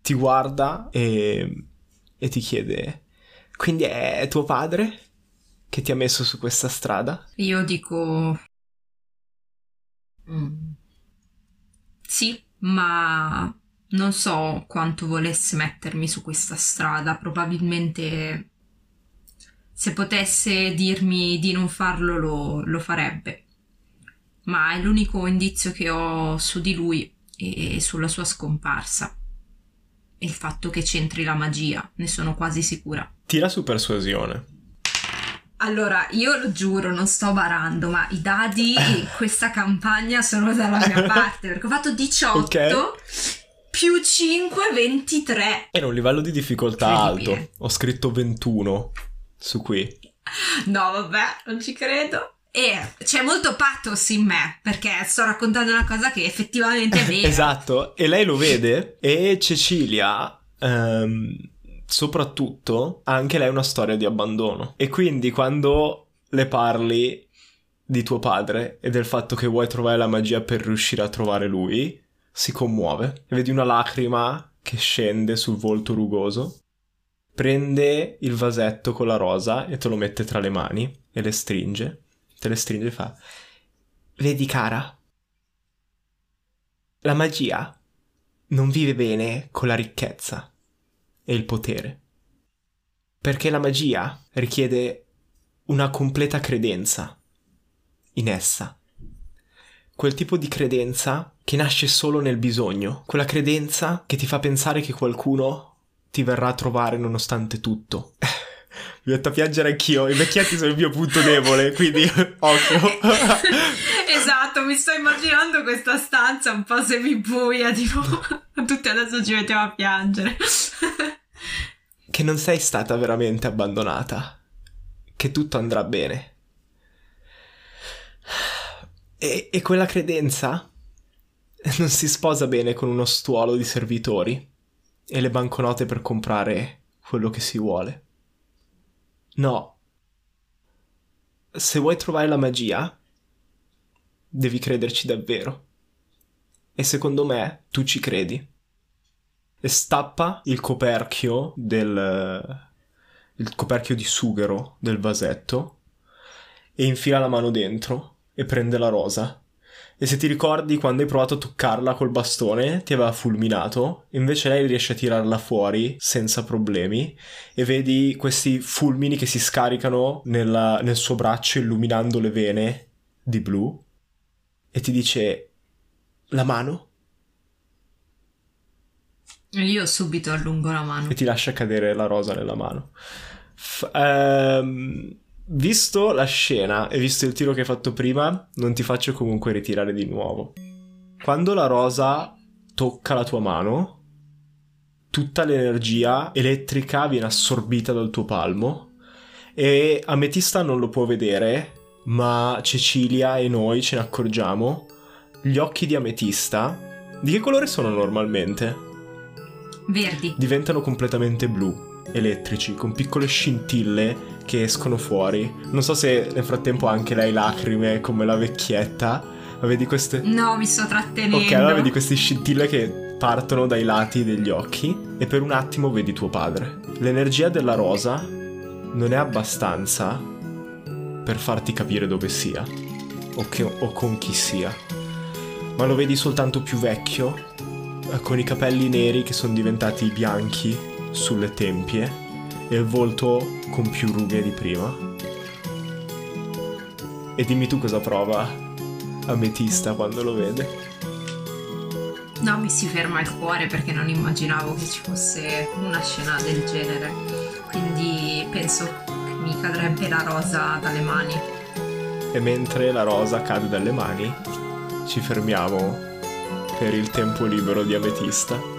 ti guarda e, e ti chiede: Quindi è tuo padre che ti ha messo su questa strada? Io dico... Mm. Sì, ma non so quanto volesse mettermi su questa strada. Probabilmente se potesse dirmi di non farlo lo, lo farebbe. Ma è l'unico indizio che ho su di lui e sulla sua scomparsa. E il fatto che c'entri la magia, ne sono quasi sicura. Tira su persuasione. Allora, io lo giuro, non sto barando, ma i dadi in questa campagna sono dalla mia parte, perché ho fatto 18 Ok. più 5, 23. Era un livello di difficoltà alto. Ho scritto 21 su qui. No, vabbè, non ci credo. E c'è molto pathos in me, perché sto raccontando una cosa che effettivamente è vera. Esatto, e lei lo vede e Cecilia, ehm, soprattutto, ha anche lei una storia di abbandono. E quindi quando le parli di tuo padre e del fatto che vuoi trovare la magia per riuscire a trovare lui, si commuove. E vedi una lacrima che scende sul volto rugoso. Prende il vasetto con la rosa e te lo mette tra le mani e le stringe. Te le stringe e fa: Vedi, cara, la magia non vive bene con la ricchezza e il potere. Perché la magia richiede una completa credenza in essa. Quel tipo di credenza che nasce solo nel bisogno, quella credenza che ti fa pensare che qualcuno ti verrà a trovare nonostante tutto. Mi metto a piangere anch'io, i vecchietti sono il mio punto debole, quindi occhio. Esatto, mi sto immaginando questa stanza un po' semibuia, tipo tutti adesso ci mettiamo a piangere. che non sei stata veramente abbandonata, che tutto andrà bene E, e quella credenza non si sposa bene con uno stuolo di servitori e le banconote per comprare quello che si vuole. No. Se vuoi trovare la magia, devi crederci davvero. E secondo me tu ci credi. E stappa il coperchio del... il coperchio di sughero del vasetto e infila la mano dentro e prende la rosa. E se ti ricordi quando hai provato a toccarla col bastone, ti aveva fulminato, invece lei riesce a tirarla fuori senza problemi e vedi questi fulmini che si scaricano nella, nel suo braccio illuminando le vene di blu e ti dice la mano Io subito allungo la mano. e ti lascia cadere la rosa nella mano. F- ehm, visto la scena e visto il tiro che hai fatto prima, non ti faccio comunque ritirare di nuovo. Quando la rosa tocca la tua mano, tutta l'energia elettrica viene assorbita dal tuo palmo e Ametista non lo può vedere, ma Cecilia e noi ce ne accorgiamo. Gli occhi di Ametista, di che colore sono normalmente? Verdi. diventano completamente blu, elettrici, con piccole scintille che escono fuori. Non so se nel frattempo anche lei lacrime come la vecchietta, ma vedi queste... No, mi sto trattenendo. Ok, allora vedi queste scintille che partono dai lati degli occhi e per un attimo vedi tuo padre. L'energia della rosa non è abbastanza per farti capire dove sia o, che- o con chi sia, ma lo vedi soltanto più vecchio, eh, con i capelli neri che sono diventati bianchi sulle tempie e il volto con più rughe di prima. E dimmi tu cosa prova Ametista quando lo vede. No, mi si ferma il cuore perché non immaginavo che ci fosse una scena del genere. Quindi penso che mi cadrebbe la rosa dalle mani. E mentre la rosa cade dalle mani, ci fermiamo per il tempo libero di Ametista.